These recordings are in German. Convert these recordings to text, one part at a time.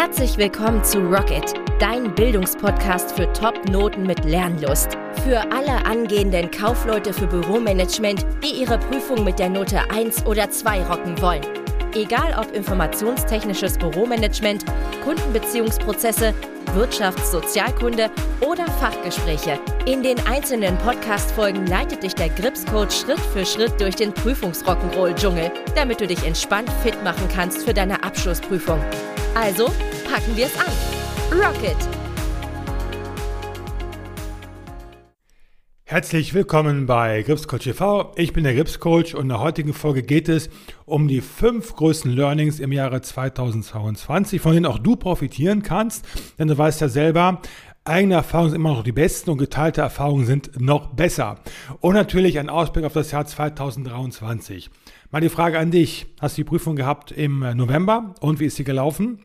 Herzlich willkommen zu Rocket, dein Bildungspodcast für Top-Noten mit Lernlust. Für alle angehenden Kaufleute für Büromanagement, die ihre Prüfung mit der Note 1 oder 2 rocken wollen. Egal ob informationstechnisches Büromanagement, Kundenbeziehungsprozesse, Wirtschafts-, Sozialkunde oder Fachgespräche. In den einzelnen Podcast-Folgen leitet dich der Grips-Coach Schritt für Schritt durch den Prüfungsrock'n'Roll-Dschungel, damit du dich entspannt fit machen kannst für deine Abschlussprüfung. Also packen wir es an. Rocket! Herzlich willkommen bei Gripscoach TV. Ich bin der Gripscoach und in der heutigen Folge geht es um die fünf größten Learnings im Jahre 2022, von denen auch du profitieren kannst. Denn du weißt ja selber, eigene Erfahrungen sind immer noch die besten und geteilte Erfahrungen sind noch besser. Und natürlich ein Ausblick auf das Jahr 2023. Mal die Frage an dich. Hast du die Prüfung gehabt im November und wie ist sie gelaufen?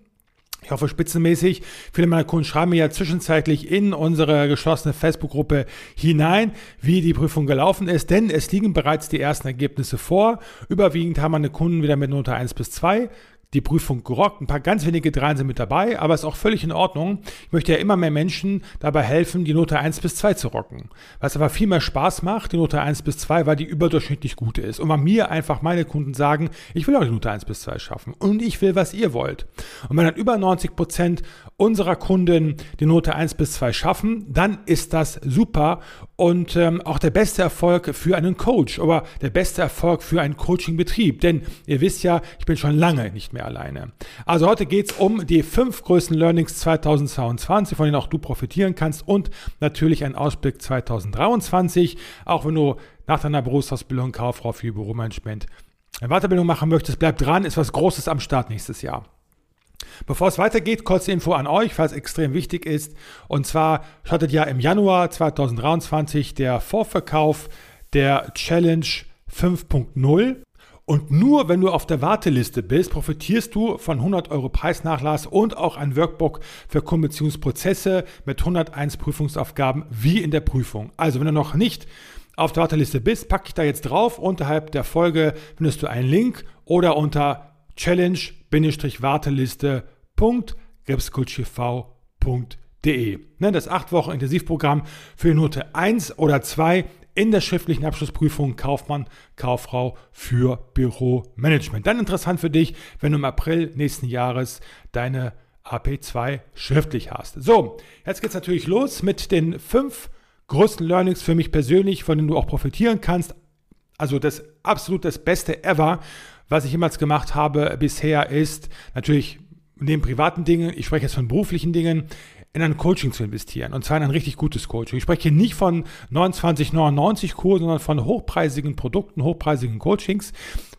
Ich hoffe spitzenmäßig. Viele meiner Kunden schreiben mir ja zwischenzeitlich in unsere geschlossene Facebook-Gruppe hinein, wie die Prüfung gelaufen ist, denn es liegen bereits die ersten Ergebnisse vor. Überwiegend haben meine Kunden wieder mit Note 1 bis 2 die Prüfung gerockt. Ein paar ganz wenige Dreien sind mit dabei, aber ist auch völlig in Ordnung. Ich möchte ja immer mehr Menschen dabei helfen, die Note 1 bis 2 zu rocken. Was aber viel mehr Spaß macht, die Note 1 bis 2, weil die überdurchschnittlich gut ist. Und bei mir einfach meine Kunden sagen, ich will auch die Note 1 bis 2 schaffen und ich will, was ihr wollt. Und wenn dann über 90 Prozent unserer Kunden die Note 1 bis 2 schaffen, dann ist das super und ähm, auch der beste Erfolg für einen Coach, aber der beste Erfolg für einen Coachingbetrieb. Denn ihr wisst ja, ich bin schon lange nicht mehr alleine. Also heute geht es um die fünf größten Learnings 2022, von denen auch du profitieren kannst und natürlich ein Ausblick 2023, auch wenn du nach deiner Berufsausbildung Kauffrau für Büromanagement eine Weiterbildung machen möchtest, bleib dran, ist was Großes am Start nächstes Jahr. Bevor es weitergeht, kurze Info an euch, falls extrem wichtig ist. Und zwar startet ja im Januar 2023 der Vorverkauf der Challenge 5.0. Und nur wenn du auf der Warteliste bist, profitierst du von 100 Euro Preisnachlass und auch ein Workbook für Konversionsprozesse mit 101 Prüfungsaufgaben wie in der Prüfung. Also wenn du noch nicht auf der Warteliste bist, packe ich da jetzt drauf. Unterhalb der Folge findest du einen Link oder unter challenge-warteliste.gripscoachtv.de. Ne, das 8 Wochen Intensivprogramm für Note 1 oder 2 in der schriftlichen Abschlussprüfung Kaufmann, Kauffrau für Büromanagement. Dann interessant für dich, wenn du im April nächsten Jahres deine AP2 schriftlich hast. So, jetzt geht es natürlich los mit den fünf größten Learnings für mich persönlich, von denen du auch profitieren kannst. Also das absolut das Beste ever, was ich jemals gemacht habe bisher, ist natürlich neben privaten Dingen, ich spreche jetzt von beruflichen Dingen, in ein Coaching zu investieren. Und zwar in ein richtig gutes Coaching. Ich spreche hier nicht von 29,99 Kursen, sondern von hochpreisigen Produkten, hochpreisigen Coachings.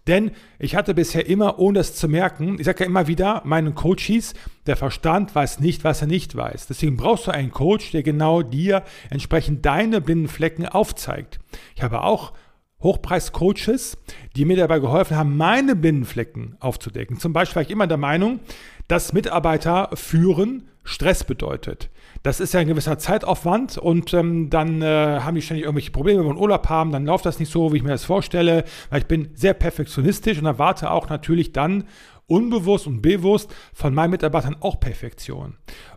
Denn ich hatte bisher immer, ohne es zu merken, ich sage ja immer wieder, meinen Coaches, der Verstand weiß nicht, was er nicht weiß. Deswegen brauchst du einen Coach, der genau dir entsprechend deine blinden Flecken aufzeigt. Ich habe auch Hochpreis-Coaches, die mir dabei geholfen haben, meine Binnenflecken aufzudecken. Zum Beispiel war ich immer der Meinung, dass Mitarbeiter führen Stress bedeutet. Das ist ja ein gewisser Zeitaufwand und ähm, dann äh, haben die ständig irgendwelche Probleme, wenn wir Urlaub haben, dann läuft das nicht so, wie ich mir das vorstelle, weil ich bin sehr perfektionistisch und erwarte auch natürlich dann unbewusst und bewusst von meinen Mitarbeitern auch Perfektion.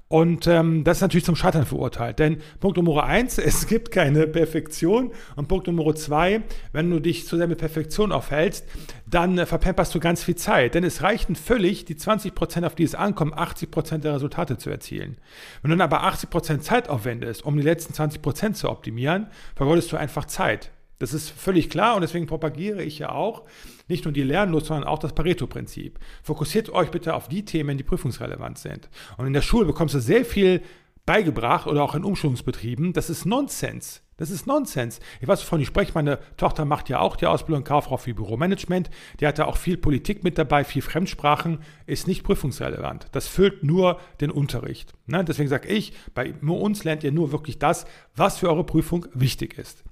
Und ähm, das ist natürlich zum Scheitern verurteilt. Denn Punkt Nummer eins, es gibt keine Perfektion. Und Punkt Nummer zwei, wenn du dich zu sehr mit Perfektion aufhältst, dann äh, verpemperst du ganz viel Zeit. Denn es reichen völlig die 20 Prozent, auf die es ankommt, 80 Prozent der Resultate zu erzielen. Wenn du dann aber 80 Prozent Zeit aufwendest, um die letzten 20 Prozent zu optimieren, vergeudest du einfach Zeit. Das ist völlig klar und deswegen propagiere ich ja auch nicht nur die Lernlust, sondern auch das Pareto-Prinzip. Fokussiert euch bitte auf die Themen, die prüfungsrelevant sind. Und in der Schule bekommst du sehr viel beigebracht oder auch in Umschulungsbetrieben. Das ist Nonsens. Das ist Nonsens. Ich weiß, wovon ich spreche. Meine Tochter macht ja auch die Ausbildung Kauffrau für Büromanagement. Die hat da auch viel Politik mit dabei, viel Fremdsprachen. Ist nicht prüfungsrelevant. Das füllt nur den Unterricht. Ne? Deswegen sage ich, bei uns lernt ihr nur wirklich das, was für eure Prüfung wichtig ist.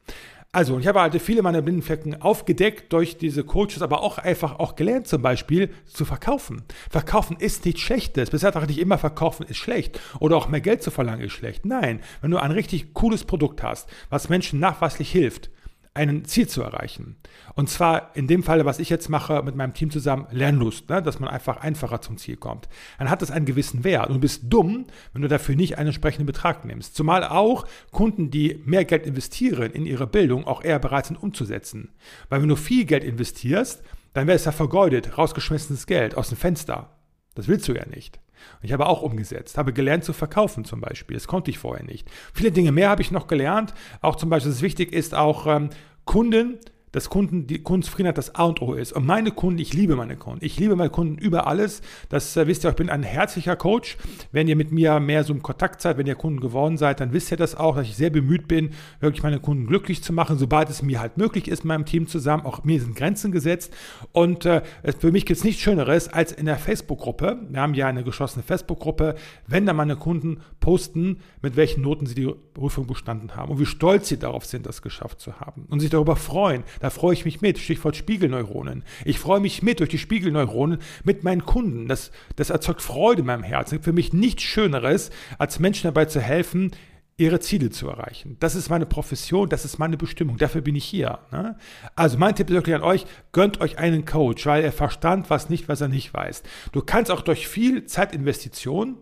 Also, ich habe halt viele meiner Blindenflecken aufgedeckt durch diese Coaches, aber auch einfach auch gelernt, zum Beispiel zu verkaufen. Verkaufen ist nichts Schlechtes. Bisher dachte ich immer, verkaufen ist schlecht. Oder auch mehr Geld zu verlangen ist schlecht. Nein, wenn du ein richtig cooles Produkt hast, was Menschen nachweislich hilft, ein Ziel zu erreichen. Und zwar in dem Fall, was ich jetzt mache mit meinem Team zusammen, Lernlust, ne? dass man einfach einfacher zum Ziel kommt. Dann hat das einen gewissen Wert. Und du bist dumm, wenn du dafür nicht einen entsprechenden Betrag nimmst. Zumal auch Kunden, die mehr Geld investieren in ihre Bildung, auch eher bereit sind umzusetzen. Weil wenn du viel Geld investierst, dann wäre es ja vergeudet, rausgeschmissenes Geld aus dem Fenster. Das willst du ja nicht. Ich habe auch umgesetzt, habe gelernt zu verkaufen zum Beispiel. Das konnte ich vorher nicht. Viele Dinge mehr habe ich noch gelernt. Auch zum Beispiel, dass es wichtig ist, auch ähm, Kunden dass Kunden, die Kundenzufriedenheit das A und O ist. Und meine Kunden, ich liebe meine Kunden. Ich liebe meine Kunden über alles. Das äh, wisst ihr, ich bin ein herzlicher Coach. Wenn ihr mit mir mehr so im Kontakt seid, wenn ihr Kunden geworden seid, dann wisst ihr das auch, dass ich sehr bemüht bin, wirklich meine Kunden glücklich zu machen, sobald es mir halt möglich ist, mit meinem Team zusammen. Auch mir sind Grenzen gesetzt. Und äh, für mich gibt es nichts Schöneres als in der Facebook-Gruppe. Wir haben ja eine geschlossene Facebook-Gruppe, wenn dann meine Kunden posten, mit welchen Noten sie die Prüfung bestanden haben und wie stolz sie darauf sind, das geschafft zu haben und sich darüber freuen. Da freue ich mich mit. Stichwort Spiegelneuronen. Ich freue mich mit durch die Spiegelneuronen mit meinen Kunden. Das, das erzeugt Freude in meinem Herzen. Für mich nichts Schöneres, als Menschen dabei zu helfen, ihre Ziele zu erreichen. Das ist meine Profession, das ist meine Bestimmung, dafür bin ich hier. Ne? Also mein Tipp ist wirklich an euch, gönnt euch einen Coach, weil er verstand was nicht, was er nicht weiß. Du kannst auch durch viel Zeitinvestition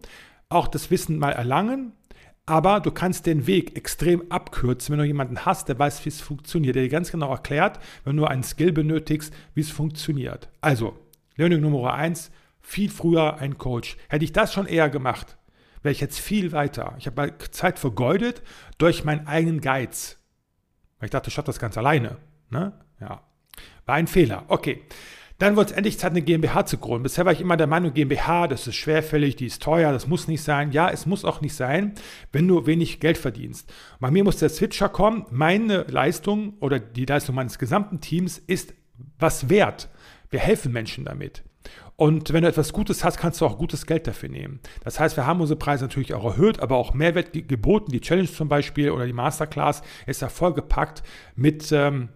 auch das Wissen mal erlangen, aber du kannst den Weg extrem abkürzen, wenn du jemanden hast, der weiß, wie es funktioniert, der dir ganz genau erklärt, wenn du einen Skill benötigst, wie es funktioniert. Also, Learning Nummer eins: viel früher ein Coach. Hätte ich das schon eher gemacht, wäre ich jetzt viel weiter. Ich habe Zeit vergeudet durch meinen eigenen Geiz. Weil ich dachte, ich schaffe das ganz alleine. Ne? Ja. War ein Fehler. Okay. Dann wurde es endlich Zeit, eine GmbH zu gründen. Bisher war ich immer der Meinung, GmbH, das ist schwerfällig, die ist teuer, das muss nicht sein. Ja, es muss auch nicht sein, wenn du wenig Geld verdienst. Bei mir muss der Switcher kommen, meine Leistung oder die Leistung meines gesamten Teams ist was wert. Wir helfen Menschen damit. Und wenn du etwas Gutes hast, kannst du auch gutes Geld dafür nehmen. Das heißt, wir haben unsere Preise natürlich auch erhöht, aber auch Mehrwert geboten. Die Challenge zum Beispiel oder die Masterclass ist ja vollgepackt mit ähm,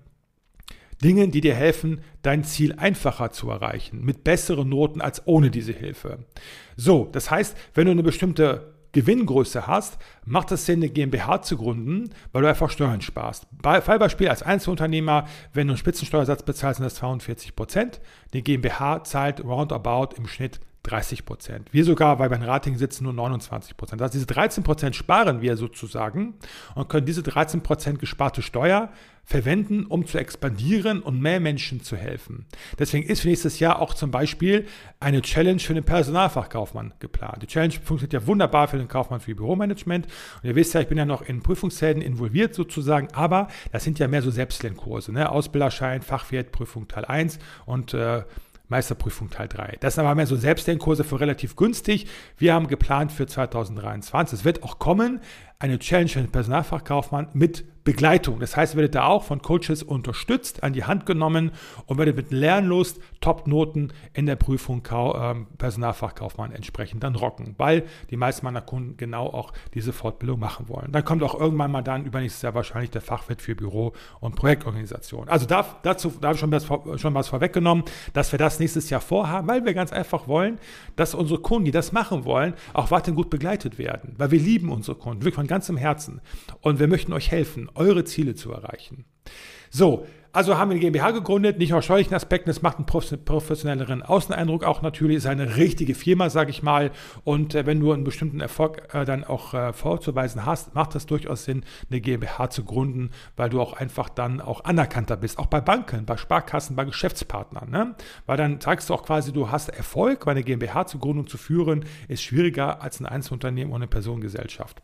Dingen, die dir helfen, dein Ziel einfacher zu erreichen, mit besseren Noten als ohne diese Hilfe. So, das heißt, wenn du eine bestimmte Gewinngröße hast, macht es Sinn, eine GmbH zu gründen, weil du einfach Steuern sparst. Bei Fallbeispiel als Einzelunternehmer, wenn du einen Spitzensteuersatz bezahlst, sind das 42 Prozent. Die GmbH zahlt roundabout im Schnitt 30 Prozent. Wir sogar, weil beim Rating sitzen, nur 29 Prozent. Das heißt, diese 13 Prozent sparen wir sozusagen und können diese 13 Prozent gesparte Steuer verwenden, um zu expandieren und mehr Menschen zu helfen. Deswegen ist für nächstes Jahr auch zum Beispiel eine Challenge für den Personalfachkaufmann geplant. Die Challenge funktioniert ja wunderbar für den Kaufmann für Büromanagement. Und ihr wisst ja, ich bin ja noch in Prüfungshelden involviert sozusagen, aber das sind ja mehr so Selbstlernkurse, ne? Ausbilderschein, Fachwirt, Prüfung Teil 1 und äh, Meisterprüfung Teil 3. Das sind aber mehr so Selbstlernkurse für relativ günstig. Wir haben geplant für 2023. Es wird auch kommen, eine Challenge für den Personalfachkaufmann mit Begleitung. Das heißt, ihr werdet da auch von Coaches unterstützt, an die Hand genommen und werdet mit Lernlust Top-Noten in der Prüfung ähm, Personalfachkaufmann entsprechend dann rocken, weil die meisten meiner Kunden genau auch diese Fortbildung machen wollen. Dann kommt auch irgendwann mal dann übernächstes Jahr wahrscheinlich der Fachwirt für Büro- und Projektorganisation. Also da, dazu da habe ich schon was, schon was vorweggenommen, dass wir das nächstes Jahr vorhaben, weil wir ganz einfach wollen, dass unsere Kunden, die das machen wollen, auch weiterhin gut begleitet werden, weil wir lieben unsere Kunden, wirklich von ganzem Herzen und wir möchten euch helfen eure Ziele zu erreichen. So, also haben wir eine GmbH gegründet, nicht aus steuerlichen Aspekten, es macht einen professionelleren Außeneindruck auch natürlich, ist eine richtige Firma, sage ich mal. Und äh, wenn du einen bestimmten Erfolg äh, dann auch äh, vorzuweisen hast, macht das durchaus Sinn, eine GmbH zu gründen, weil du auch einfach dann auch anerkannter bist, auch bei Banken, bei Sparkassen, bei Geschäftspartnern. Ne? Weil dann zeigst du auch quasi, du hast Erfolg, weil eine GmbH zu gründen und zu führen ist schwieriger als ein Einzelunternehmen eine Personengesellschaft.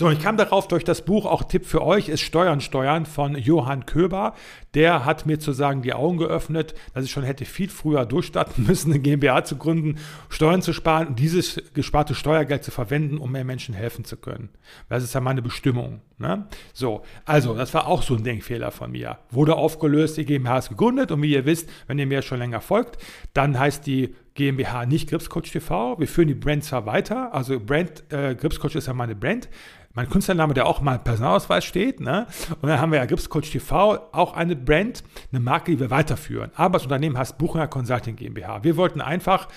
So, ich kam darauf durch das Buch, auch Tipp für euch, ist Steuern, Steuern von Johann Köber. Der hat mir zu sagen die Augen geöffnet, dass ich schon hätte viel früher durchstarten müssen, eine GmbH zu gründen, Steuern zu sparen und dieses gesparte Steuergeld zu verwenden, um mehr Menschen helfen zu können. Das ist ja meine Bestimmung. Ne? So, also, das war auch so ein Denkfehler von mir. Wurde aufgelöst, die GmbH ist gegründet und wie ihr wisst, wenn ihr mir schon länger folgt, dann heißt die GmbH nicht Gripscoach TV. Wir führen die Brand zwar weiter, also Brand, äh, Gripscoach ist ja meine Brand, mein Künstlername, der auch mal im Personalausweis steht. Ne? Und dann haben wir ja Gripscoach TV, auch eine Brand, eine Marke, die wir weiterführen. Aber das Unternehmen heißt Buchinger Consulting GmbH. Wir wollten einfach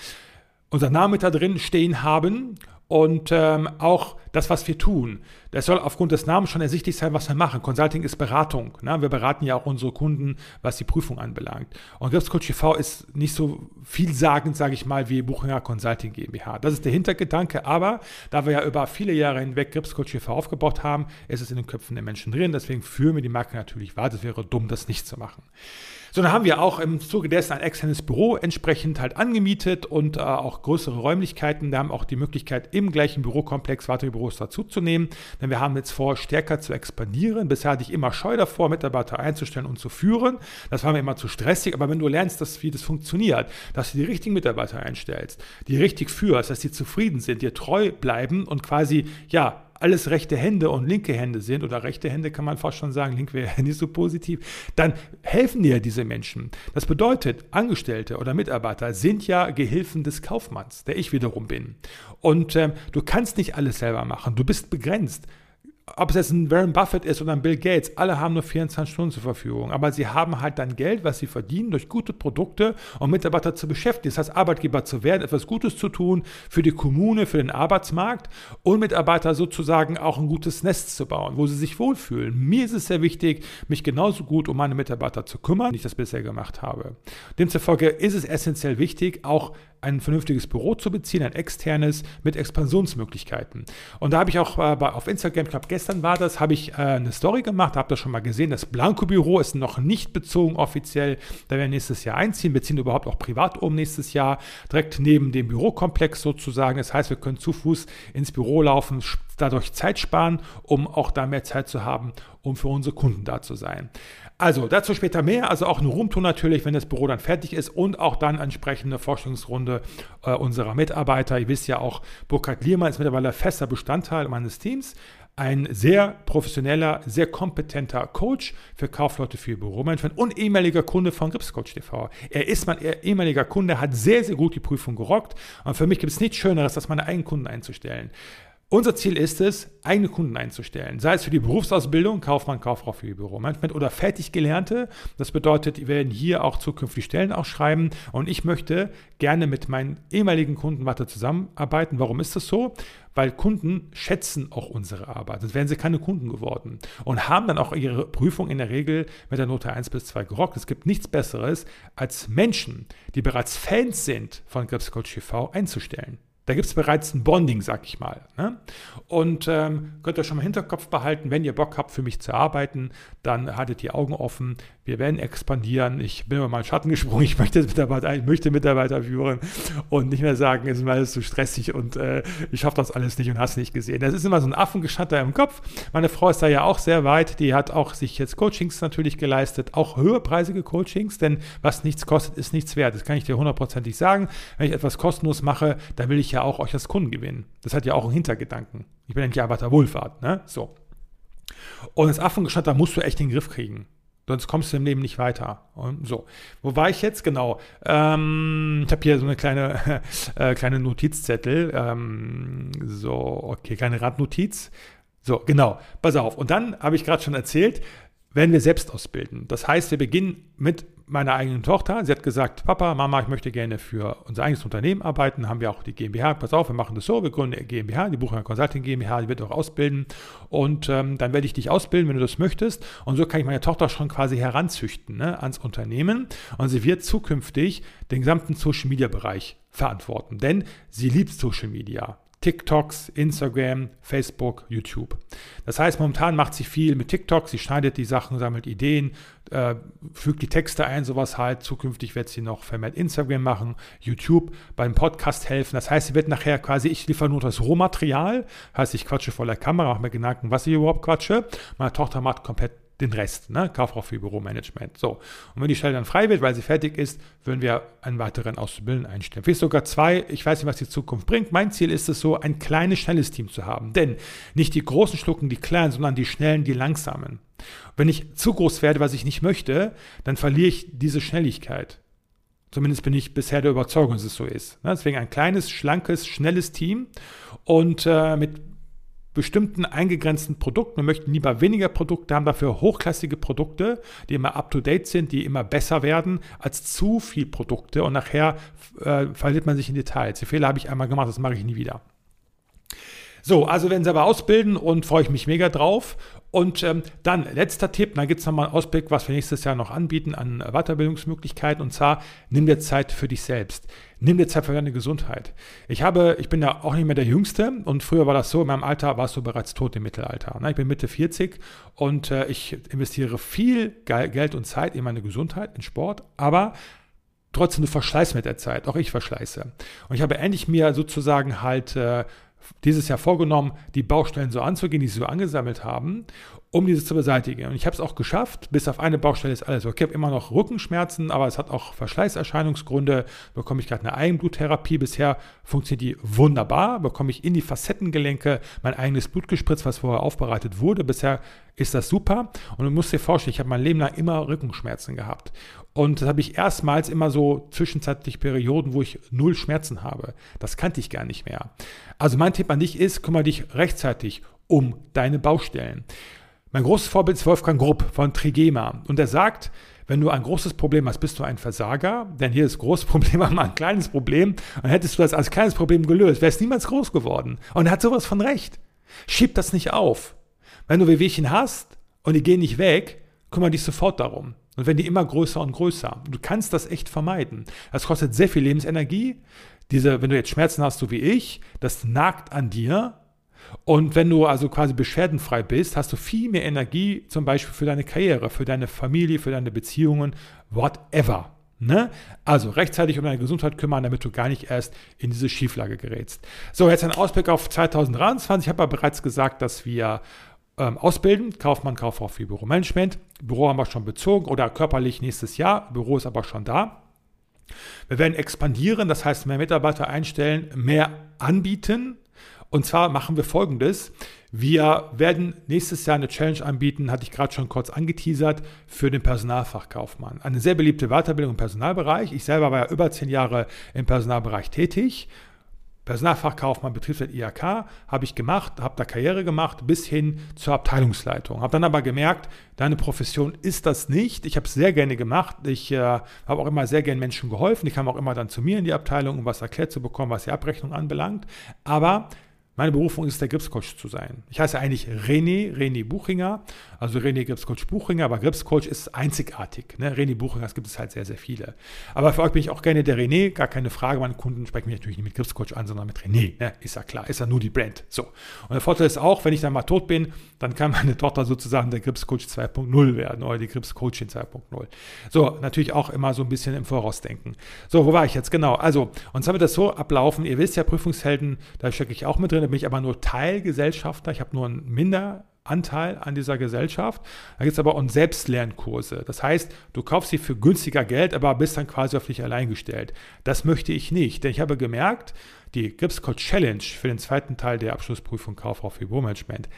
unser Name da drin stehen haben und ähm, auch das, was wir tun. Das soll aufgrund des Namens schon ersichtlich sein, was wir machen. Consulting ist Beratung. Ne? Wir beraten ja auch unsere Kunden, was die Prüfung anbelangt. Und Gripscoach TV ist nicht so vielsagend, sage ich mal, wie Buchinger Consulting GmbH. Das ist der Hintergedanke. Aber da wir ja über viele Jahre hinweg Gripscoach TV aufgebaut haben, ist es in den Köpfen der Menschen drin. Deswegen führen wir die Marke natürlich weiter. Es wäre dumm, das nicht zu machen. So, dann haben wir auch im Zuge dessen ein externes Büro entsprechend halt angemietet und äh, auch größere Räumlichkeiten. Wir haben auch die Möglichkeit, im gleichen Bürokomplex weitere Büros dazuzunehmen, denn wir haben jetzt vor, stärker zu expandieren. Bisher hatte ich immer Scheu davor, Mitarbeiter einzustellen und zu führen. Das war mir immer zu stressig, aber wenn du lernst, dass, wie das funktioniert, dass du die richtigen Mitarbeiter einstellst, die richtig führst, dass sie zufrieden sind, dir treu bleiben und quasi, ja, alles rechte Hände und linke Hände sind, oder rechte Hände kann man fast schon sagen, link wäre nicht so positiv, dann helfen dir diese Menschen. Das bedeutet, Angestellte oder Mitarbeiter sind ja Gehilfen des Kaufmanns, der ich wiederum bin. Und ähm, du kannst nicht alles selber machen, du bist begrenzt ob es jetzt ein Warren Buffett ist oder ein Bill Gates, alle haben nur 24 Stunden zur Verfügung. Aber sie haben halt dann Geld, was sie verdienen, durch gute Produkte und Mitarbeiter zu beschäftigen. Das heißt, Arbeitgeber zu werden, etwas Gutes zu tun für die Kommune, für den Arbeitsmarkt und Mitarbeiter sozusagen auch ein gutes Nest zu bauen, wo sie sich wohlfühlen. Mir ist es sehr wichtig, mich genauso gut um meine Mitarbeiter zu kümmern, wie ich das bisher gemacht habe. Demzufolge ist es essentiell wichtig, auch ein vernünftiges Büro zu beziehen, ein externes mit Expansionsmöglichkeiten. Und da habe ich auch äh, auf Instagram, glaube gestern war das, habe ich äh, eine Story gemacht, habe das schon mal gesehen. Das Blanco-Büro ist noch nicht bezogen offiziell. Da werden wir nächstes Jahr einziehen. Wir ziehen überhaupt auch privat um nächstes Jahr, direkt neben dem Bürokomplex sozusagen. Das heißt, wir können zu Fuß ins Büro laufen, dadurch Zeit sparen, um auch da mehr Zeit zu haben, um für unsere Kunden da zu sein. Also dazu später mehr, also auch eine Roomtour natürlich, wenn das Büro dann fertig ist und auch dann entsprechende Forschungsrunde äh, unserer Mitarbeiter. Ihr wisst ja auch, Burkhard Liermann ist mittlerweile fester Bestandteil meines Teams ein sehr professioneller, sehr kompetenter Coach für Kaufleute für Büromanagement und ehemaliger Kunde von Gripscoach TV. Er ist mein ehemaliger Kunde, hat sehr, sehr gut die Prüfung gerockt und für mich gibt es nichts Schöneres, als meine eigenen Kunden einzustellen. Unser Ziel ist es, eigene Kunden einzustellen, sei es für die Berufsausbildung, Kaufmann, Kauffrau für ihr Büromanagement oder Fertiggelernte. Das bedeutet, wir werden hier auch zukünftig Stellen ausschreiben und ich möchte gerne mit meinen ehemaligen Kunden weiter zusammenarbeiten. Warum ist das so? Weil Kunden schätzen auch unsere Arbeit, sonst wären sie keine Kunden geworden und haben dann auch ihre Prüfung in der Regel mit der Note 1 bis 2 gerockt. Es gibt nichts Besseres, als Menschen, die bereits Fans sind von Gripscoach TV, einzustellen. Da gibt es bereits ein Bonding, sag ich mal. Ne? Und ähm, könnt ihr schon mal im Hinterkopf behalten, wenn ihr Bock habt, für mich zu arbeiten, dann haltet die Augen offen. Wir werden expandieren. Ich bin über meinen Schatten gesprungen. Ich möchte Mitarbeiter, ich möchte Mitarbeiter führen und nicht mehr sagen, es ist mir alles zu stressig und äh, ich schaffe das alles nicht und hast nicht gesehen. Das ist immer so ein Affengeschatter im Kopf. Meine Frau ist da ja auch sehr weit. Die hat auch sich jetzt Coachings natürlich geleistet, auch höherpreisige Coachings, denn was nichts kostet, ist nichts wert. Das kann ich dir hundertprozentig sagen. Wenn ich etwas kostenlos mache, dann will ich ja auch euch als Kunden gewinnen. Das hat ja auch einen Hintergedanken. Ich bin ja nicht Arbeiterwohlfahrt, ne? So. Und das Affengeschatter musst du echt in den Griff kriegen. Sonst kommst du im Leben nicht weiter. Und so. Wo war ich jetzt? Genau. Ähm, ich habe hier so eine kleine, äh, kleine Notizzettel. Ähm, so, okay, kleine Randnotiz. So, genau. Pass auf. Und dann habe ich gerade schon erzählt, werden wir selbst ausbilden. Das heißt, wir beginnen mit meiner eigenen Tochter. Sie hat gesagt, Papa, Mama, ich möchte gerne für unser eigenes Unternehmen arbeiten. Haben wir auch die GmbH. Pass auf, wir machen das so. Wir gründen eine GmbH, die Bucher Consulting GmbH, die wird auch ausbilden. Und ähm, dann werde ich dich ausbilden, wenn du das möchtest. Und so kann ich meine Tochter schon quasi heranzüchten ne, ans Unternehmen. Und sie wird zukünftig den gesamten Social Media Bereich verantworten. Denn sie liebt Social Media. TikToks, Instagram, Facebook, YouTube. Das heißt, momentan macht sie viel mit TikTok, sie schneidet die Sachen, sammelt Ideen, äh, fügt die Texte ein, sowas halt. Zukünftig wird sie noch vermehrt Instagram machen, YouTube, beim Podcast helfen. Das heißt, sie wird nachher quasi, ich liefere nur das Rohmaterial, heißt, ich quatsche vor der Kamera, mache mir Gedanken, was ich überhaupt quatsche. Meine Tochter macht komplett den Rest, ne? Kauffrau für Büromanagement. So. Und wenn die Stelle dann frei wird, weil sie fertig ist, würden wir einen weiteren Auszubildenden einstellen. Vielleicht sogar zwei. Ich weiß nicht, was die Zukunft bringt. Mein Ziel ist es so, ein kleines, schnelles Team zu haben. Denn nicht die Großen schlucken die Kleinen, sondern die Schnellen, die Langsamen. Wenn ich zu groß werde, was ich nicht möchte, dann verliere ich diese Schnelligkeit. Zumindest bin ich bisher der Überzeugung, dass es so ist. Ne? Deswegen ein kleines, schlankes, schnelles Team und äh, mit bestimmten eingegrenzten Produkten. Wir möchten lieber weniger Produkte haben, dafür hochklassige Produkte, die immer up-to-date sind, die immer besser werden, als zu viel Produkte und nachher äh, verliert man sich in Details. Die Fehler habe ich einmal gemacht, das mache ich nie wieder. So, also werden sie aber ausbilden und freue ich mich mega drauf. Und ähm, dann letzter Tipp, dann gibt es nochmal einen Ausblick, was wir nächstes Jahr noch anbieten an Weiterbildungsmöglichkeiten. Und zwar, nimm dir Zeit für dich selbst. Nimm dir Zeit für deine Gesundheit. Ich habe, ich bin ja auch nicht mehr der Jüngste und früher war das so, in meinem Alter warst du bereits tot im Mittelalter. Ne? Ich bin Mitte 40 und äh, ich investiere viel Geld und Zeit in meine Gesundheit, in Sport, aber trotzdem, du verschleißt mit der Zeit. Auch ich verschleiße. Und ich habe endlich mir sozusagen halt äh, dieses Jahr vorgenommen, die Baustellen so anzugehen, die sie so angesammelt haben, um diese zu beseitigen. Und ich habe es auch geschafft. Bis auf eine Baustelle ist alles okay. Ich habe immer noch Rückenschmerzen, aber es hat auch Verschleißerscheinungsgründe. Bekomme ich gerade eine Eigenbluttherapie. Bisher funktioniert die wunderbar. Bekomme ich in die Facettengelenke mein eigenes Blut gespritzt, was vorher aufbereitet wurde. Bisher ist das super. Und du musst dir vorstellen, ich habe mein Leben lang immer Rückenschmerzen gehabt. Und das habe ich erstmals immer so zwischenzeitlich Perioden, wo ich null Schmerzen habe. Das kannte ich gar nicht mehr. Also mein Tipp an dich ist, kümmere dich rechtzeitig um deine Baustellen. Mein großes Vorbild ist Wolfgang Grupp von Trigema. Und er sagt, wenn du ein großes Problem hast, bist du ein Versager, denn hier ist großes Problem aber ein kleines Problem. Und hättest du das als kleines Problem gelöst, wäre es niemals groß geworden. Und er hat sowas von recht. Schieb das nicht auf. Wenn du Wehwehchen hast und die gehen nicht weg, kümmere dich sofort darum. Und wenn die immer größer und größer. Du kannst das echt vermeiden. Das kostet sehr viel Lebensenergie. Diese, wenn du jetzt Schmerzen hast, so wie ich, das nagt an dir. Und wenn du also quasi beschwerdenfrei bist, hast du viel mehr Energie, zum Beispiel für deine Karriere, für deine Familie, für deine Beziehungen, whatever. Ne? Also rechtzeitig um deine Gesundheit kümmern, damit du gar nicht erst in diese Schieflage gerätst. So, jetzt ein Ausblick auf 2023. Ich habe ja bereits gesagt, dass wir ähm, ausbilden. Kaufmann, Kauffrau für Büromanagement. Büro haben wir schon bezogen oder körperlich nächstes Jahr. Büro ist aber schon da. Wir werden expandieren, das heißt mehr Mitarbeiter einstellen, mehr anbieten. Und zwar machen wir folgendes. Wir werden nächstes Jahr eine Challenge anbieten, hatte ich gerade schon kurz angeteasert, für den Personalfachkaufmann. Eine sehr beliebte Weiterbildung im Personalbereich. Ich selber war ja über zehn Jahre im Personalbereich tätig Personalfachkaufmann, Betriebswirt IHK, habe ich gemacht, habe da Karriere gemacht bis hin zur Abteilungsleitung. Habe dann aber gemerkt, deine Profession ist das nicht. Ich habe es sehr gerne gemacht. Ich äh, habe auch immer sehr gerne Menschen geholfen. Ich kam auch immer dann zu mir in die Abteilung, um was erklärt zu bekommen, was die Abrechnung anbelangt. Aber meine Berufung ist der Gripscoach zu sein. Ich heiße eigentlich René, René Buchinger, also René Gripscoach Buchinger, aber Gripscoach ist einzigartig. Ne? René Buchinger, das gibt es halt sehr, sehr viele. Aber für euch bin ich auch gerne der René, gar keine Frage. Meine Kunden sprechen mich natürlich nicht mit Gripscoach an, sondern mit René. Ne? Ist ja klar, ist ja nur die Brand. So. Und der Vorteil ist auch, wenn ich dann mal tot bin, dann kann meine Tochter sozusagen der Gripscoach 2.0 werden oder die Gripscoachin 2.0. So, natürlich auch immer so ein bisschen im Voraus denken. So, wo war ich jetzt? Genau. Also, und zwar wird das so ablaufen. Ihr wisst ja, Prüfungshelden, da stecke ich auch mit drin da bin ich aber nur Teilgesellschafter, ich habe nur einen Minderanteil an dieser Gesellschaft. Da gibt es aber auch Selbstlernkurse. Das heißt, du kaufst sie für günstiger Geld, aber bist dann quasi auf dich allein gestellt. Das möchte ich nicht, denn ich habe gemerkt, die Gripscode Challenge für den zweiten Teil der Abschlussprüfung Kauffrau für Büromanagement,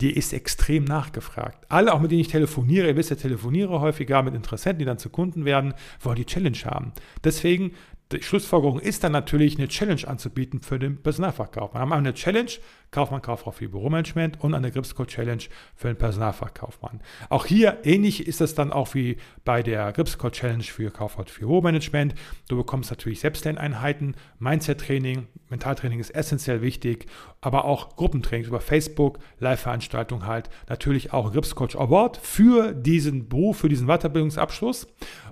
die ist extrem nachgefragt. Alle, auch mit denen ich telefoniere, ihr wisst ja, telefoniere häufiger mit Interessenten, die dann zu Kunden werden, wollen die Challenge haben. Deswegen die Schlussfolgerung ist dann natürlich, eine Challenge anzubieten für den Personalfachkaufmann. Wir haben eine Challenge, Kaufmann, Kauffrau für Büromanagement und eine Gripsco Challenge für den Personalfachkaufmann. Auch hier ähnlich ist es dann auch wie bei der Gripsco Challenge für Kauffrau für Büromanagement. Du bekommst natürlich Selbstlerneinheiten, Mindset-Training, Mentaltraining ist essentiell wichtig, aber auch Gruppentraining über Facebook, Live-Veranstaltungen halt, natürlich auch Gripscoach Award für diesen Beruf, für diesen Weiterbildungsabschluss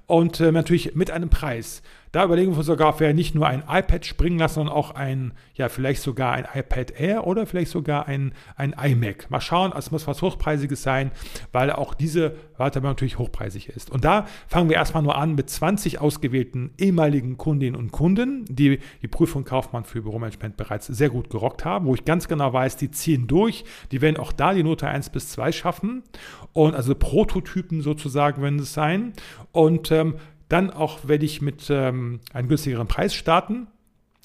und äh, natürlich mit einem Preis. Da überlegen wir sogar, ob wir nicht nur ein iPad springen lassen, sondern auch ein, ja, vielleicht sogar ein iPad Air oder vielleicht sogar ein, ein iMac. Mal schauen, es muss was Hochpreisiges sein, weil auch diese Weiterbildung natürlich hochpreisig ist. Und da fangen wir erstmal nur an mit 20 ausgewählten ehemaligen Kundinnen und Kunden, die die Prüfung Kaufmann für Büromanagement bereits sehr gut gerockt haben, wo ich ganz genau weiß, die ziehen durch, die werden auch da die Note 1 bis 2 schaffen und also Prototypen sozusagen werden es sein. Und ähm, dann auch werde ich mit ähm, einem günstigeren Preis starten,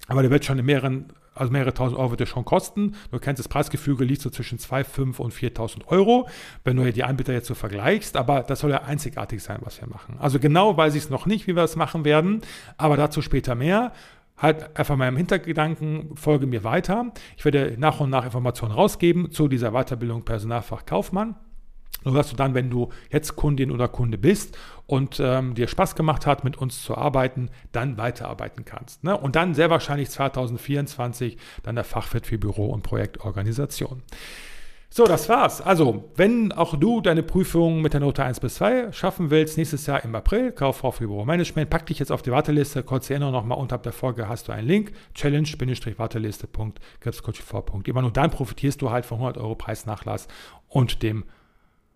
aber der wird schon in mehreren, also mehrere tausend Euro wird der schon kosten. Du kennst das Preisgefüge, liegt so zwischen 2.000, 5.000 und 4.000 Euro, wenn du die Anbieter jetzt so vergleichst, aber das soll ja einzigartig sein, was wir machen. Also genau weiß ich es noch nicht, wie wir es machen werden, aber dazu später mehr halt einfach mal im Hintergedanken, folge mir weiter. Ich werde nach und nach Informationen rausgeben zu dieser Weiterbildung Personalfach Kaufmann. Nur dass du dann, wenn du jetzt Kundin oder Kunde bist und ähm, dir Spaß gemacht hat, mit uns zu arbeiten, dann weiterarbeiten kannst. Ne? Und dann sehr wahrscheinlich 2024 dann der Fachwirt für Büro- und Projektorganisation. So, das war's. Also, wenn auch du deine Prüfung mit der Note 1 bis 2 schaffen willst, nächstes Jahr im April, Kauffrau für Büromanagement, pack dich jetzt auf die Warteliste. Kurze Erinnerung nochmal, unterhalb der Folge hast du einen Link, challenge-warteliste.krebscoachv.de. Immer nur dann profitierst du halt von 100 Euro Preisnachlass und dem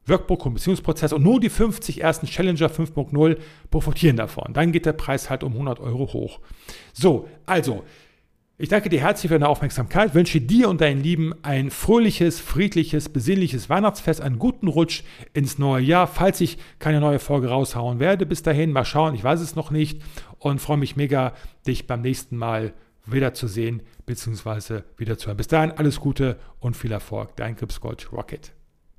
Workbook und Beziehungsprozess und nur die 50 ersten Challenger 5.0 profitieren davon. Dann geht der Preis halt um 100 Euro hoch. So, also, ich danke dir herzlich für deine Aufmerksamkeit, wünsche dir und deinen Lieben ein fröhliches, friedliches, besinnliches Weihnachtsfest, einen guten Rutsch ins neue Jahr, falls ich keine neue Folge raushauen werde. Bis dahin, mal schauen, ich weiß es noch nicht und freue mich mega, dich beim nächsten Mal wiederzusehen bzw. wiederzuhören. Bis dahin, alles Gute und viel Erfolg. Dein Kipscoach Rocket.